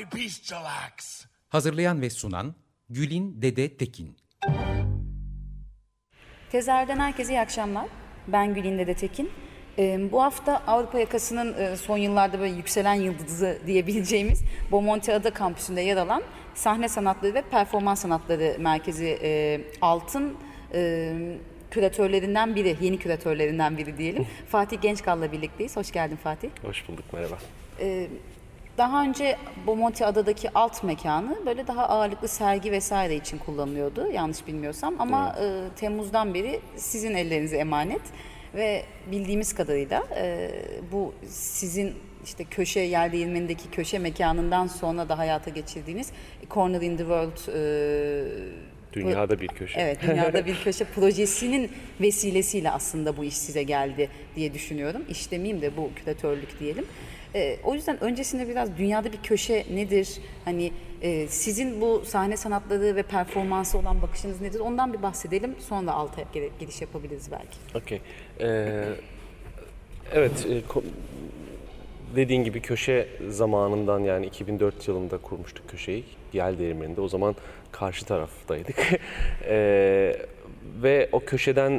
Bestial acts. Hazırlayan ve sunan Gülin Dede Tekin. Tezer'den herkese iyi akşamlar. Ben Gülin Dede Tekin. Ee, bu hafta Avrupa yakasının e, son yıllarda böyle yükselen yıldızı diyebileceğimiz Bomonti Ada kampüsünde yer alan Sahne Sanatları ve Performans Sanatları Merkezi e, Altın e, küratörlerinden biri, yeni küratörlerinden biri diyelim. Fatih Gençkal'la birlikteyiz. Hoş geldin Fatih. Hoş bulduk, merhaba. Daha önce Bomonti Adadaki alt mekanı böyle daha ağırlıklı sergi vesaire için kullanılıyordu yanlış bilmiyorsam ama e, Temmuz'dan beri sizin ellerinize emanet ve bildiğimiz kadarıyla e, bu sizin işte köşe yer değirmenindeki köşe mekanından sonra da hayata geçirdiğiniz Corner in the World e, Dünyada bir köşe. Evet, dünyada bir köşe projesinin vesilesiyle aslında bu iş size geldi diye düşünüyorum. İş demeyeyim de bu küratörlük diyelim. Ee, o yüzden öncesinde biraz dünyada bir köşe nedir? Hani e, sizin bu sahne sanatları ve performansı olan bakışınız nedir? Ondan bir bahsedelim. Sonra alta giriş yapabiliriz belki. Okey. Ee, evet, e, dediğin gibi köşe zamanından yani 2004 yılında kurmuştuk köşeyi. Yel Değirmeni'nde. O zaman karşı taraftaydık. Ee, ve o köşeden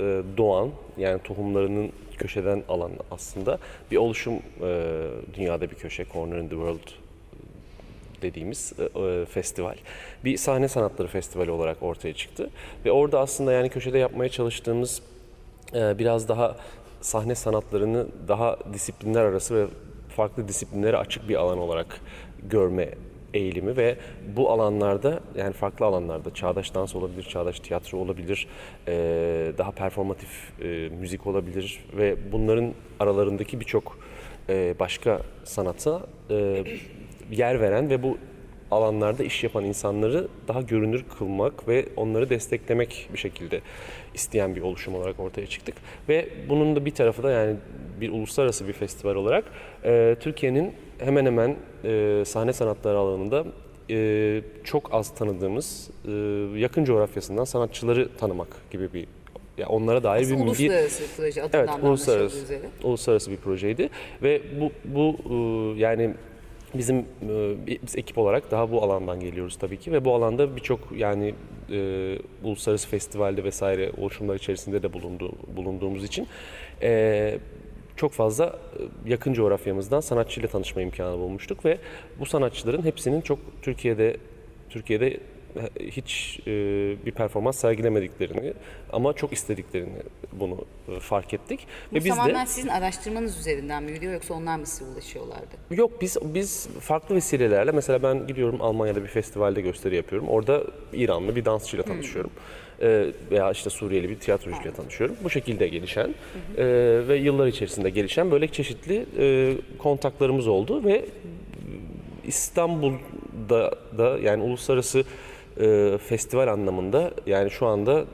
e, doğan yani tohumlarının köşeden alan aslında bir oluşum e, dünyada bir köşe Corner in the World dediğimiz e, e, festival. Bir sahne sanatları festivali olarak ortaya çıktı. Ve orada aslında yani köşede yapmaya çalıştığımız e, biraz daha sahne sanatlarını daha disiplinler arası ve farklı disiplinlere açık bir alan olarak görme eğilimi ve bu alanlarda yani farklı alanlarda çağdaş dans olabilir, çağdaş tiyatro olabilir, daha performatif müzik olabilir ve bunların aralarındaki birçok başka sanata yer veren ve bu alanlarda iş yapan insanları daha görünür kılmak ve onları desteklemek bir şekilde isteyen bir oluşum olarak ortaya çıktık. Ve bunun da bir tarafı da yani bir uluslararası bir festival olarak e, Türkiye'nin hemen hemen e, sahne sanatları alanında e, çok az tanıdığımız e, yakın coğrafyasından sanatçıları tanımak gibi bir ya onlara dair bir bilgi Uluslararası proje adından Evet, uluslararası, üzere. uluslararası bir projeydi ve bu bu e, yani bizim e, biz ekip olarak daha bu alandan geliyoruz tabii ki ve bu alanda birçok yani e, uluslararası festivalde vesaire oluşumlar içerisinde de bulundu, bulunduğumuz için e, çok fazla e, yakın coğrafyamızdan sanatçıyla tanışma imkanı bulmuştuk ve bu sanatçıların hepsinin çok Türkiye'de Türkiye'de hiç e, bir performans sergilemediklerini ama çok istediklerini bunu e, fark ettik Bu ve biz de tamamen sizin araştırmanız üzerinden mi yürüyor yoksa onlar mı size ulaşıyorlardı? Yok biz biz farklı vesilelerle mesela ben gidiyorum Almanya'da bir festivalde gösteri yapıyorum. Orada İranlı bir dansçıyla tanışıyorum. Ee, veya işte Suriyeli bir tiyatrocuyla tanışıyorum. Bu şekilde gelişen e, ve yıllar içerisinde gelişen böyle çeşitli e, kontaklarımız oldu ve İstanbul'da da yani uluslararası e, festival anlamında yani şu anda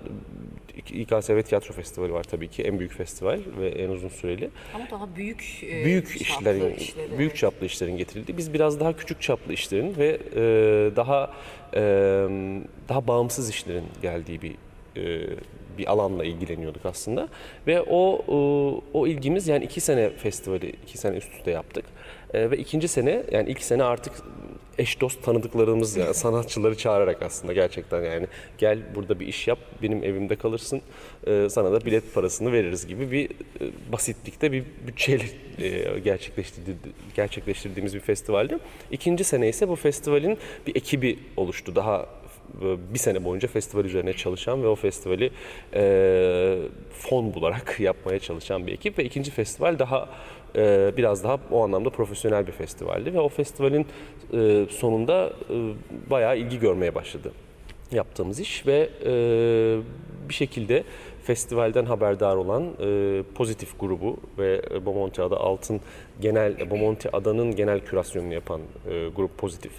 İKSV Tiyatro Festivali var tabii ki en büyük festival ve en uzun süreli Ama daha büyük e, büyük işlerin, işleri, büyük evet. çaplı işlerin getirildi. Biz biraz daha küçük çaplı işlerin ve e, daha e, daha bağımsız işlerin geldiği bir e, bir alanla ilgileniyorduk aslında. Ve o o, o ilgimiz yani iki sene festivali iki sene üst üste yaptık. E, ve ikinci sene yani ilk sene artık eş dost tanıdıklarımız yani sanatçıları çağırarak aslında gerçekten yani gel burada bir iş yap benim evimde kalırsın sana da bilet parasını veririz gibi bir basitlikte bir bütçeyle gerçekleştirdi, gerçekleştirdiğimiz bir festivaldi. İkinci sene ise bu festivalin bir ekibi oluştu daha bir sene boyunca festival üzerine çalışan ve o festivali e, fon bularak yapmaya çalışan bir ekip ve ikinci festival daha biraz daha o anlamda profesyonel bir festivaldi ve o festivalin e, sonunda e, bayağı ilgi görmeye başladı yaptığımız iş ve e, bir şekilde festivalden haberdar olan e, pozitif grubu ve Bomonti Ada Altın genel Bomonti Ada'nın genel kürasyonunu yapan e, grup pozitif.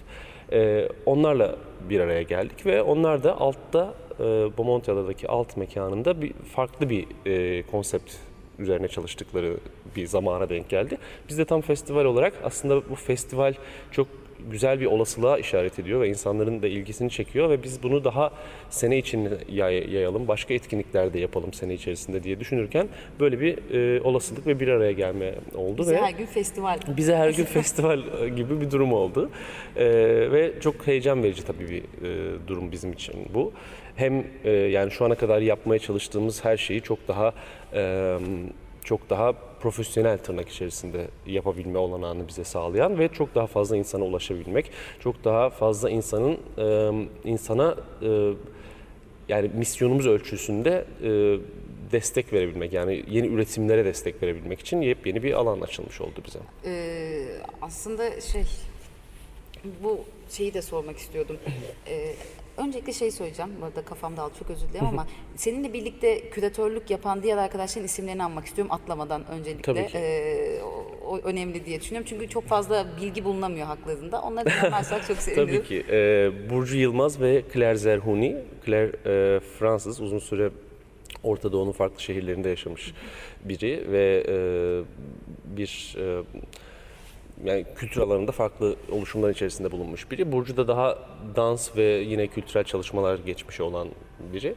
E, onlarla bir araya geldik ve onlar da altta e, Bomonti Ada'daki alt mekanında bir farklı bir e, konsept üzerine çalıştıkları bir zamana denk geldi. Biz de tam festival olarak aslında bu festival çok güzel bir olasılığa işaret ediyor ve insanların da ilgisini çekiyor ve biz bunu daha sene içinde yay- yayalım, başka etkinlikler de yapalım sene içerisinde diye düşünürken böyle bir e, olasılık ve bir araya gelme oldu Bize ve her gün festival. bize her gün festival gibi bir durum oldu. Ee, ve çok heyecan verici tabii bir e, durum bizim için bu. Hem e, yani şu ana kadar yapmaya çalıştığımız her şeyi çok daha e, çok daha profesyonel tırnak içerisinde yapabilme olanağını bize sağlayan ve çok daha fazla insana ulaşabilmek, çok daha fazla insanın e, insana e, yani misyonumuz ölçüsünde e, destek verebilmek yani yeni üretimlere destek verebilmek için yepyeni bir alan açılmış oldu bize. Ee, aslında şey bu şeyi de sormak istiyordum. Ee, öncelikle şey söyleyeceğim. Bu arada kafamda aldı çok özür dilerim ama seninle birlikte küratörlük yapan diğer arkadaşların isimlerini almak istiyorum atlamadan öncelikle. Tabii ki. Ee, o, o önemli diye düşünüyorum. Çünkü çok fazla bilgi bulunamıyor haklarında. Onları yapmazsak çok sevinirim. Tabii ki. Ee, Burcu Yılmaz ve Claire Zerhuni. Claire e, Fransız, uzun süre Orta Doğu'nun farklı şehirlerinde yaşamış biri ve e, bir e, yani kültür alanında farklı oluşumlar içerisinde bulunmuş biri. Burcu da daha dans ve yine kültürel çalışmalar geçmişi olan biri.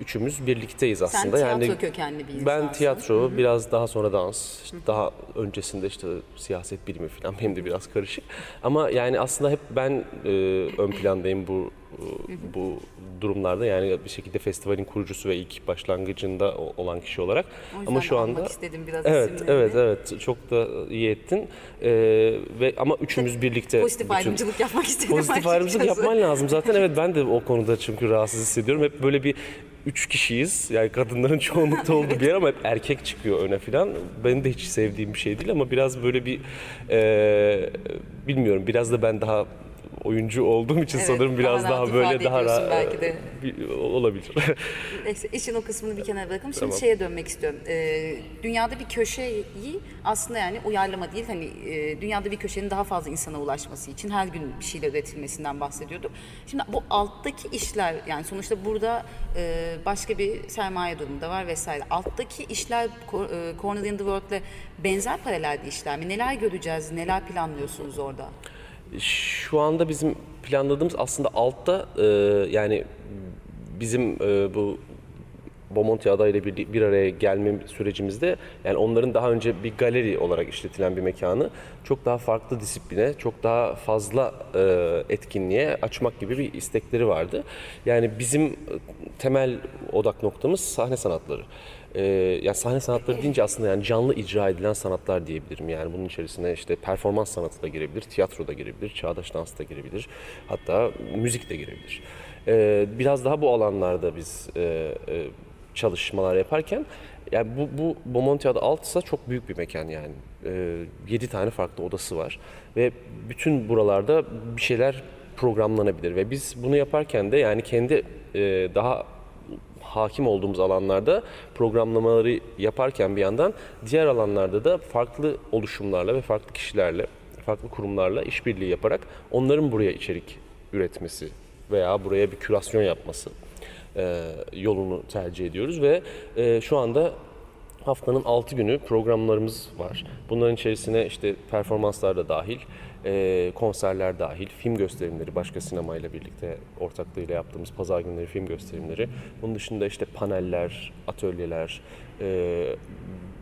Üçümüz birlikteyiz Sen aslında. tiyatro yani kökenli bir insansın. ben tiyatro, biraz daha sonra dans, işte daha öncesinde işte siyaset bilimi falan benim de biraz karışık. Ama yani aslında hep ben e, ön plandayım bu e, bu durumlarda. Yani bir şekilde festivalin kurucusu ve ilk başlangıcında olan kişi olarak. Ama şu anda istedim biraz Evet, isimlerini. evet, evet. Çok da iyi ettin. Ee, ve ama üçümüz birlikte Pozitif bütün- ayrımcılık yapmak istedim Pozitif ayrımcılık yapman lazım. Zaten evet ben de o konuda çünkü rahatsız hissediyorum. Hep böyle bir üç kişiyiz. Yani kadınların çoğunlukta olduğu bir yer ama hep erkek çıkıyor öne filan. Benim de hiç sevdiğim bir şey değil ama biraz böyle bir e, bilmiyorum biraz da ben daha oyuncu olduğum için Evet, sanırım biraz daha böyle daha ra- belki de. bir- olabilir. Neyse işin o kısmını bir kenara bırakalım. Şimdi Tamam. şeye dönmek istiyorum. Ee, dünyada bir köşeyi aslında yani uyarlama değil hani e, dünyada bir köşenin daha fazla insana ulaşması için her gün bir şeyler üretilmesinden bahsediyorduk. Şimdi bu alttaki işler yani sonuçta burada e, başka bir sermaye durumu da var vesaire. Alttaki işler e, Corner in the World'le benzer paralelde işler mi? Neler göreceğiz? Neler planlıyorsunuz orada? Şu anda bizim planladığımız aslında altta e, yani bizim e, bu Bomonti adayla bir, bir araya gelme sürecimizde yani onların daha önce bir galeri olarak işletilen bir mekanı çok daha farklı disipline, çok daha fazla e, etkinliğe açmak gibi bir istekleri vardı. Yani bizim e, temel odak noktamız sahne sanatları. Ee, yani sahne sanatları deyince aslında yani canlı icra edilen sanatlar diyebilirim. Yani bunun içerisine işte performans sanatı da girebilir, tiyatro da girebilir, çağdaş dans da girebilir, hatta müzik de girebilir. Ee, biraz daha bu alanlarda biz e, e, çalışmalar yaparken yani bu, bu Bomonti adı Altsa çok büyük bir mekan yani. Ee, 7 tane farklı odası var ve bütün buralarda bir şeyler programlanabilir ve biz bunu yaparken de yani kendi e, daha hakim olduğumuz alanlarda programlamaları yaparken bir yandan diğer alanlarda da farklı oluşumlarla ve farklı kişilerle, farklı kurumlarla işbirliği yaparak onların buraya içerik üretmesi veya buraya bir kürasyon yapması e, yolunu tercih ediyoruz ve e, şu anda haftanın 6 günü programlarımız var. Bunların içerisine işte performanslar da dahil, e, konserler dahil, film gösterimleri, başka sinemayla birlikte ortaklığıyla yaptığımız pazar günleri film gösterimleri. Bunun dışında işte paneller, atölyeler, e,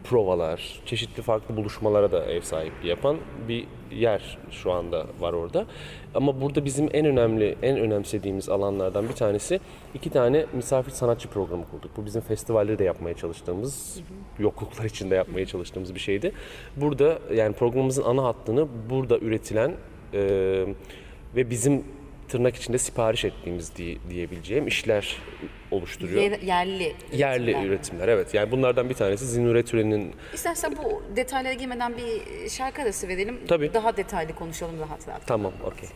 provalar, çeşitli farklı buluşmalara da ev sahipliği yapan bir yer şu anda var orada. Ama burada bizim en önemli, en önemsediğimiz alanlardan bir tanesi iki tane misafir sanatçı programı kurduk. Bu bizim festivalleri de yapmaya çalıştığımız, yokluklar içinde yapmaya çalıştığımız bir şeydi. Burada yani programımızın ana hattını burada üretilen e, ve bizim tırnak içinde sipariş ettiğimiz diye, diyebileceğim işler oluşturuyor. Yer- yerli. Yerli üretimler. üretimler evet. Yani bunlardan bir tanesi Zinure Türen'in İstersen bu detaylara girmeden bir şarkı arası verelim. Tabii. Daha detaylı konuşalım rahat rahat. Tamam, okey.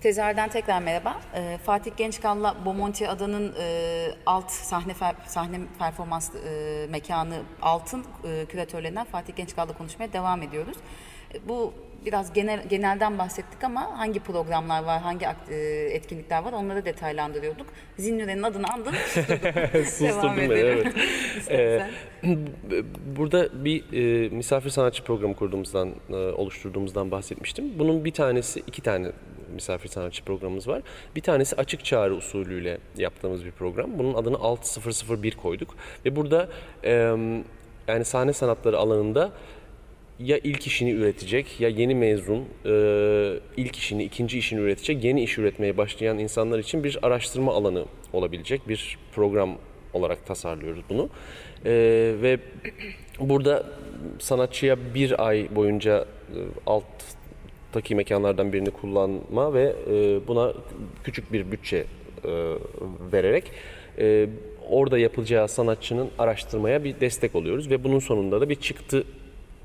Tezer'den tekrar merhaba. Ee, Fatih Gençkal'la Bomonti Adanın e, alt sahne fer- sahne performans e, mekanı Altın e, küratörlerinden Fatih Gençkal'la konuşmaya devam ediyoruz. E, bu biraz genel genelden bahsettik ama hangi programlar var, hangi e, etkinlikler var onları detaylandırıyorduk. Zinnüre'nin adını andın. Susturdum beni, evet. İstersen. Burada bir e, misafir sanatçı programı kurduğumuzdan, e, oluşturduğumuzdan bahsetmiştim. Bunun bir tanesi, iki tane misafir sanatçı programımız var. Bir tanesi açık çağrı usulüyle yaptığımız bir program. Bunun adını 6001 koyduk. Ve burada e, yani sahne sanatları alanında ya ilk işini üretecek ya yeni mezun e, ilk işini, ikinci işini üretecek, yeni iş üretmeye başlayan insanlar için bir araştırma alanı olabilecek bir program olarak tasarlıyoruz bunu. E, ve burada sanatçıya bir ay boyunca e, alttaki mekanlardan birini kullanma ve e, buna küçük bir bütçe e, vererek e, orada yapılacağı sanatçının araştırmaya bir destek oluyoruz ve bunun sonunda da bir çıktı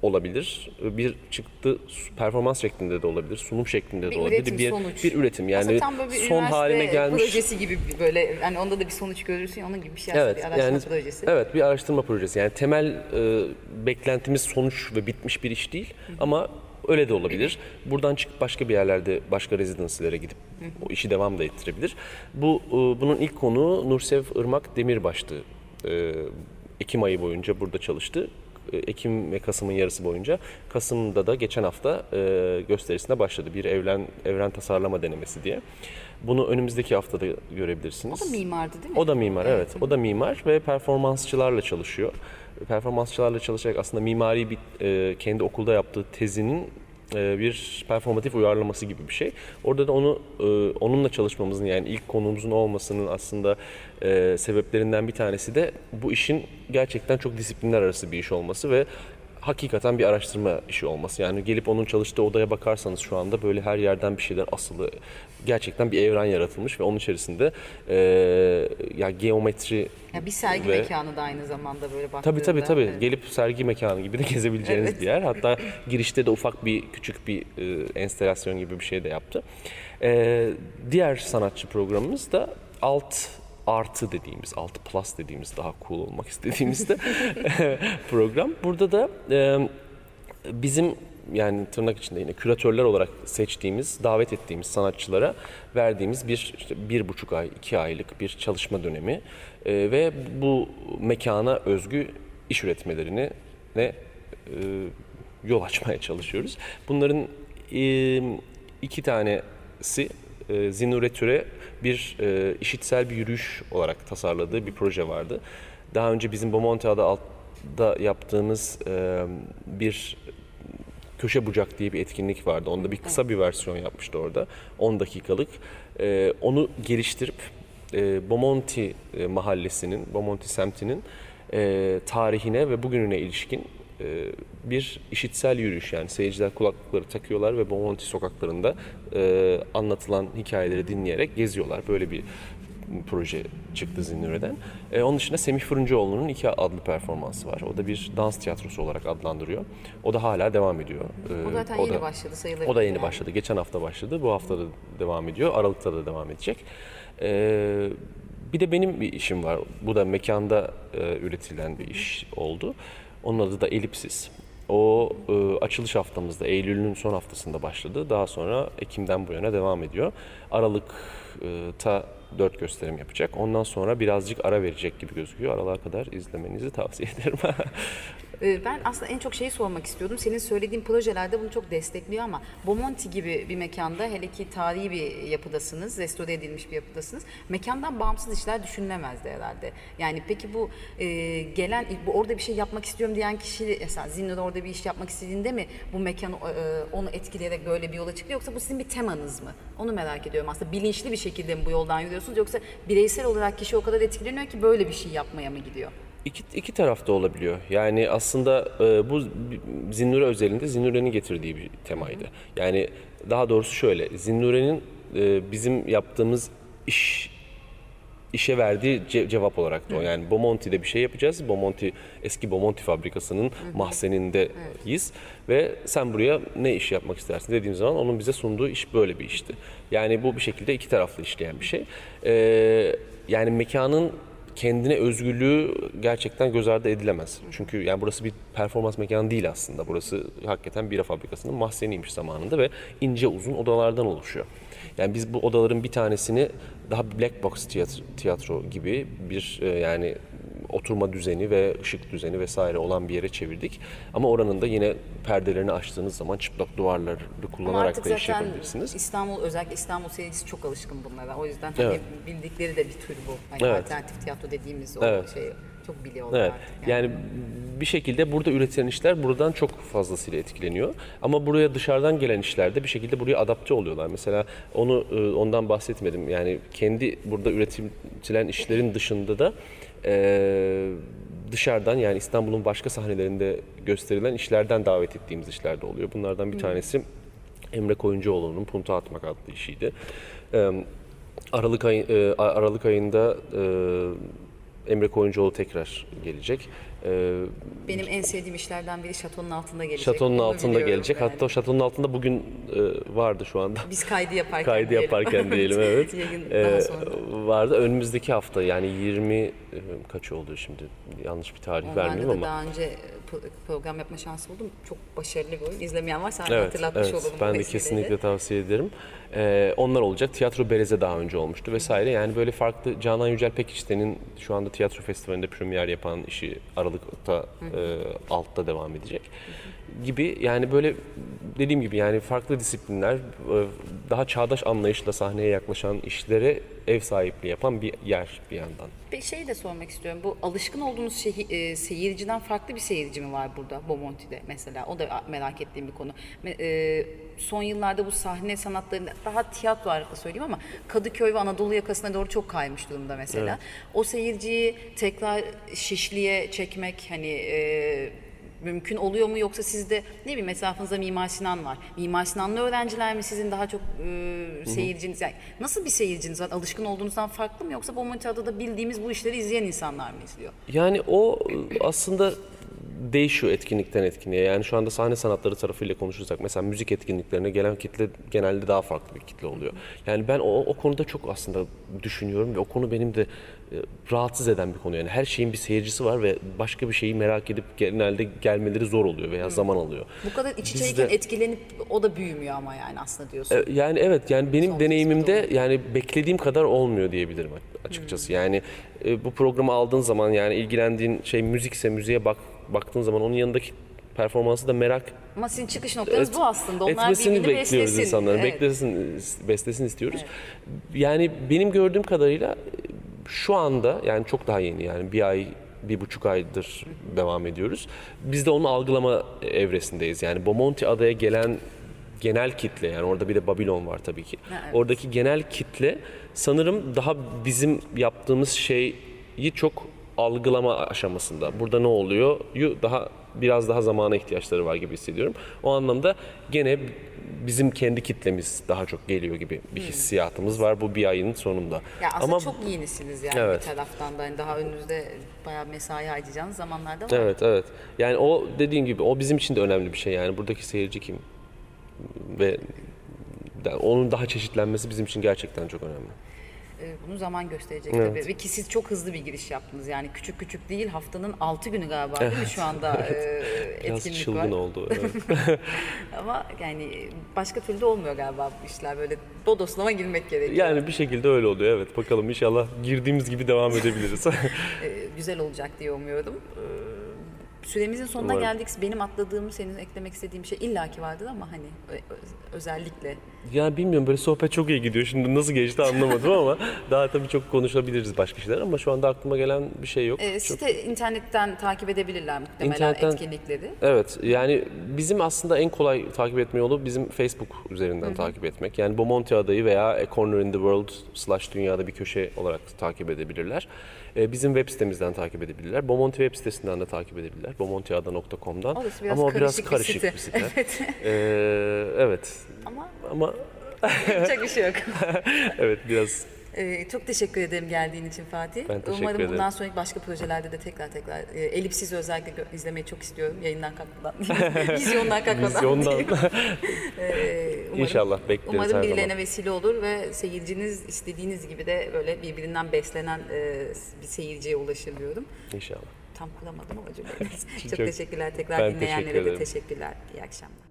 olabilir. Bir çıktı performans şeklinde de olabilir, sunum şeklinde de Bir olabilir. üretim, bir, sonuç. bir üretim yani Aslında tam böyle bir son haline gelmiş. projesi gibi böyle hani onda da bir sonuç görürsün onun gibi bir şey aslında Evet, bir araştırma yani projesi. evet bir araştırma projesi. Yani temel e, beklentimiz sonuç ve bitmiş bir iş değil ama öyle de olabilir. Buradan çıkıp başka bir yerlerde başka rezidansilere gidip o işi devam da ettirebilir. Bu e, bunun ilk konuğu Nursev Irmak Demirbaş'tı. E, Ekim ayı boyunca burada çalıştı. E, Ekim ve Kasım'ın yarısı boyunca. Kasım'da da geçen hafta e, gösterisine başladı. Bir evren evren tasarlama denemesi diye. Bunu önümüzdeki haftada görebilirsiniz. O da mimardı değil mi? O da mimar evet. O da mimar ve performansçılarla çalışıyor. Performansçılarla çalışarak aslında mimari bir e, kendi okulda yaptığı tezinin e, bir performatif uyarlaması gibi bir şey. Orada da onu e, onunla çalışmamızın yani ilk konuğumuzun olmasının aslında e, sebeplerinden bir tanesi de bu işin gerçekten çok disiplinler arası bir iş olması ve hakikaten bir araştırma işi olması. Yani gelip onun çalıştığı odaya bakarsanız şu anda böyle her yerden bir şeyler asılı. Gerçekten bir evren yaratılmış ve onun içerisinde e, ya geometri Ya bir sergi ve- mekanı da aynı zamanda böyle baktığında. Tabii tabii tabii. Evet. Gelip sergi mekanı gibi de gezebileceğiniz Evet. bir yer. Hatta girişte de ufak bir küçük bir e, enstelasyon gibi bir şey de yaptı. E, diğer sanatçı programımız da alt artı dediğimiz, alt plus dediğimiz daha cool olmak istediğimiz de program. Burada da e, bizim yani tırnak içinde yine küratörler olarak seçtiğimiz, davet ettiğimiz sanatçılara verdiğimiz bir işte bir buçuk ay, iki aylık bir çalışma dönemi Ee, ve bu mekana özgü iş üretmelerini ne e, yol açmaya çalışıyoruz. Bunların e, iki tanesi e, Zinuretüre bir e, işitsel bir yürüyüş olarak tasarladığı bir proje vardı. Daha önce bizim Bomonti adı altta yaptığımız e, bir Köşe Bucak diye bir etkinlik vardı. Onda bir kısa bir versiyon yapmıştı orada. 10 dakikalık. Ee, onu geliştirip e, Bomonti e, mahallesinin, Bomonti semtinin e, tarihine ve bugününe ilişkin e, bir işitsel yürüyüş. Yani seyirciler kulaklıkları takıyorlar ve Bomonti sokaklarında e, anlatılan hikayeleri dinleyerek geziyorlar. Böyle bir proje çıktı Zinnüre'den. E, onun dışında Semih Fırıncıoğlu'nun iki adlı performansı var. O da bir dans tiyatrosu olarak adlandırıyor. O da hala devam ediyor. E, O zaten yeni başladı sayılır. O da yeni yani. başladı. Geçen hafta başladı. Bu hafta da devam ediyor. Aralıkta da devam edecek. E, bir de benim bir işim var. Bu da mekanda e, üretilen bir iş oldu. Onun adı da Elipsis. O e, açılış haftamızda, Eylül'ün son haftasında başladı. Daha sonra Ekim'den bu yana devam ediyor. Aralık'ta dört gösterim yapacak. Ondan sonra birazcık ara verecek gibi gözüküyor. Aralığa kadar izlemenizi tavsiye ederim. Ee, Ben aslında en çok şeyi sormak istiyordum. Senin söylediğin projelerde bunu çok destekliyor ama Bomonti gibi bir mekanda hele ki tarihi bir yapıdasınız, restore edilmiş bir yapıdasınız. Mekandan bağımsız işler düşünülemezdi herhalde. Yani peki bu e, gelen, bu orada bir şey yapmak istiyorum diyen kişi, mesela Zinnur'da orada bir iş yapmak istediğinde mi bu mekanı e, onu etkileyerek böyle bir yola çıkıyor yoksa bu sizin bir temanız mı? Onu merak ediyorum aslında. Bilinçli bir şekilde mi bu yoldan yürüyorsunuz yoksa bireysel olarak kişi o kadar etkileniyor ki böyle bir şey yapmaya mı gidiyor? İki, iki tarafta olabiliyor. Yani aslında e, bu Zinnure özelinde Zinnure'nin getirdiği bir temaydı. Yani daha doğrusu şöyle, Zinnure'nin e, bizim yaptığımız iş işe verdiği ce- cevap olarak da o. Yani Bomonti'de bir şey yapacağız. Bomonti eski Bomonti fabrikasının mahzenindeyiz ve sen buraya ne iş yapmak istersin dediğim zaman onun bize sunduğu iş böyle bir işti. Yani bu bir şekilde iki taraflı işleyen bir şey. Ee, yani mekanın kendine özgürlüğü gerçekten göz ardı edilemez. Çünkü yani burası bir performans mekanı değil aslında. Burası hakikaten bira fabrikasının mahzeniymiş zamanında ve ince uzun odalardan oluşuyor. Yani biz bu odaların bir tanesini daha black box tiyatro, tiyatro gibi bir e, yani oturma düzeni ve ışık düzeni vesaire olan bir yere çevirdik. Ama oranın da yine perdelerini açtığınız zaman çıplak duvarları kullanarak da iş yapabilirsiniz. İstanbul özellikle İstanbul seyircisi çok alışkın bunlara. O yüzden hani Evet. bildikleri de bir tür bu. Hani Evet. alternatif tiyatro dediğimiz o Evet. şey çok biliyorlar Evet. artık. Yani bir şekilde burada üretilen işler buradan çok fazlasıyla etkileniyor. Ama buraya dışarıdan gelen işler de bir şekilde buraya adapte oluyorlar. Mesela onu e, ondan bahsetmedim. Yani kendi burada üretilen işlerin dışında da e, dışarıdan yani İstanbul'un başka sahnelerinde gösterilen işlerden davet ettiğimiz işler de oluyor. Bunlardan bir tanesi Emre Koyuncuoğlu'nun Punta Atmak adlı işiydi. E, Aralık, ay, e, Aralık ayında e, Emre Koyuncuoğlu tekrar gelecek. E, Benim en sevdiğim işlerden biri şatonun altında gelecek. şatonun Onu altında biliyorum gelecek. yani. Hatta o şatonun altında bugün e, vardı şu anda. Biz kaydı yaparken Kaydı diyelim. yaparken diyelim evet. Yayın E, sonra. vardı. Önümüzdeki hafta yani 20 e, kaç oldu şimdi yanlış bir tarih Onlarda vermeyeyim da ama. daha önce pro- program yapma şansı buldum. Çok başarılı bir oyun. İzlemeyen varsa hatırlatmış evet. olalım. bu Ben de vesileyle. kesinlikle tavsiye ederim. Ee, onlar olacak. Tiyatro Bereze daha önce olmuştu vesaire. Yani böyle farklı Canan Yücel Pekişte'nin şu anda tiyatro festivalinde premier yapan işi Aralık'ta e, altta devam edecek gibi. Yani böyle dediğim gibi yani farklı disiplinler, e, daha çağdaş anlayışla sahneye yaklaşan işlere ev sahipliği yapan bir yer bir yandan. Bir şey de sormak istiyorum. Bu alışkın olduğunuz şehi- e, seyirciden farklı bir seyirci mi var burada Bomonti'de mesela? O da merak ettiğim bir konu. E, son yıllarda bu sahne sanatlarında daha tiyatro ağırlıklı söyleyeyim ama Kadıköy ve Anadolu yakasına doğru çok kaymış durumda mesela. O seyirciyi tekrar Şişli'ye çekmek hani e, mümkün oluyor mu yoksa sizde ne bileyim etrafınızda Mimar Sinan var. Mimar Sinanlı öğrenciler mi sizin daha çok e, seyirciniz? Yani nasıl bir seyirciniz var? Alışkın olduğunuzdan farklı mı yoksa Bomonti'de da bildiğimiz bu işleri izleyen insanlar mı izliyor? Yani o aslında değişiyor etkinlikten etkinliğe. Yani şu anda sahne sanatları tarafıyla konuşursak mesela müzik etkinliklerine gelen kitle genelde daha farklı bir kitle oluyor. Yani ben o, o konuda çok aslında düşünüyorum ve o konu benim de rahatsız eden bir konu. Yani her şeyin bir seyircisi var ve başka bir şeyi merak edip genelde gelmeleri zor oluyor veya zaman alıyor. Bu kadar iç içeyken etkilenip o da büyümüyor ama yani aslında diyorsun. E, Yani evet yani benim Son deneyimimde yani beklediğim kadar olmuyor diyebilirim açıkçası. Yani e, bu programı aldığın zaman yani ilgilendiğin şey müzikse müziğe bak baktığın zaman onun yanındaki performansı da merak Ama sizin çıkış noktanız et- bu aslında. Onlar etmesini bekliyoruz beslesin. insanların. Evet. Beklesin, beslesin istiyoruz. Yani benim gördüğüm kadarıyla e, şu anda yani çok daha yeni yani bir ay bir buçuk aydır devam ediyoruz. Biz de onu algılama evresindeyiz. Yani Bomonti adaya gelen genel kitle yani orada bir de Babilon var tabii ki. Evet. Oradaki genel kitle sanırım daha bizim yaptığımız şeyi çok algılama aşamasında. Burada ne oluyor? Daha biraz daha zamana ihtiyaçları var gibi hissediyorum. O anlamda gene bizim kendi kitlemiz daha çok geliyor gibi bir hissiyatımız var bu bir ayın sonunda. Ya aslında Ama çok yenisiniz yani Evet. bir taraftan da. Yani daha önünüzde bayağı mesai harcayacağınız zamanlarda var. evet evet. Yani o dediğin gibi o bizim için de önemli bir şey. Yani buradaki seyirci kim ve yani onun daha çeşitlenmesi bizim için gerçekten çok önemli. Ee, Bunu zaman gösterecek Evet. tabii. Ve ki siz çok hızlı bir giriş yaptınız. Yani küçük küçük değil haftanın 6 günü galiba değil mi şu anda e, Biraz etkinlik çılgın var. oldu. Evet. Ama yani başka türlü olmuyor galiba bu işler. Böyle bodoslama girmek gerekiyor. yani bir şekilde öyle oluyor. Evet bakalım inşallah girdiğimiz gibi devam edebiliriz. Ee, güzel olacak diye umuyorum. Süremizin sonuna Umarım. geldik. Benim atladığım, senin eklemek istediğim şey illaki vardır ama hani özellikle. Ya bilmiyorum böyle sohbet çok iyi gidiyor. Şimdi nasıl geçti anlamadım ama daha tabii çok konuşabiliriz başka şeyler ama şu anda aklıma gelen bir şey yok. Ee, Çok- site internetten takip edebilirler muhtemelen İnternetten- etkinlikleri. Evet yani bizim aslında en kolay takip etme yolu bizim Facebook üzerinden takip etmek. Yani Bomonti adayı veya A Corner in the World slash dünyada bir köşe olarak takip edebilirler. Ee, bizim web sitemizden takip edebilirler. Bomonti web sitesinden de takip edebilirler. bomontiada.com'dan. Orası biraz Ama o biraz karışık bir site. site. Ee, evet Ama ama yapacak bir şey yok. evet biraz Ee, çok teşekkür ederim geldiğin için Fatih. Ben teşekkür Umarım bundan ederim. sonraki başka projelerde de tekrar tekrar e, elipsiz özellikle izlemeyi çok istiyorum yayından kalkmadan. Vizyondan kalkmadan. Vizyondan. Ee, umarım- İnşallah bekleriz Umarım zaman. birilerine vesile olur ve seyirciniz istediğiniz gibi de böyle birbirinden beslenen e, bir seyirciye ulaşır diyorum. İnşallah. Tam kuramadım ama cümleyi. çok, Çok- teşekkürler tekrar dinleyenlere teşekkür de teşekkürler. İyi akşamlar.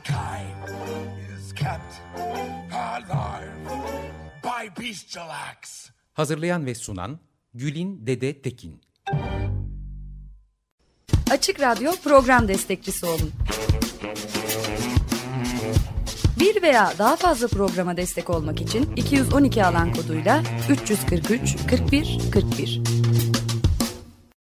Mankind is kept alive by bestial acts. Hazırlayan ve sunan Gülin Dede Tekin. Açık Radyo program destekçisi olun. Bir veya daha fazla programa destek olmak için 212 alan koduyla 343 41 41.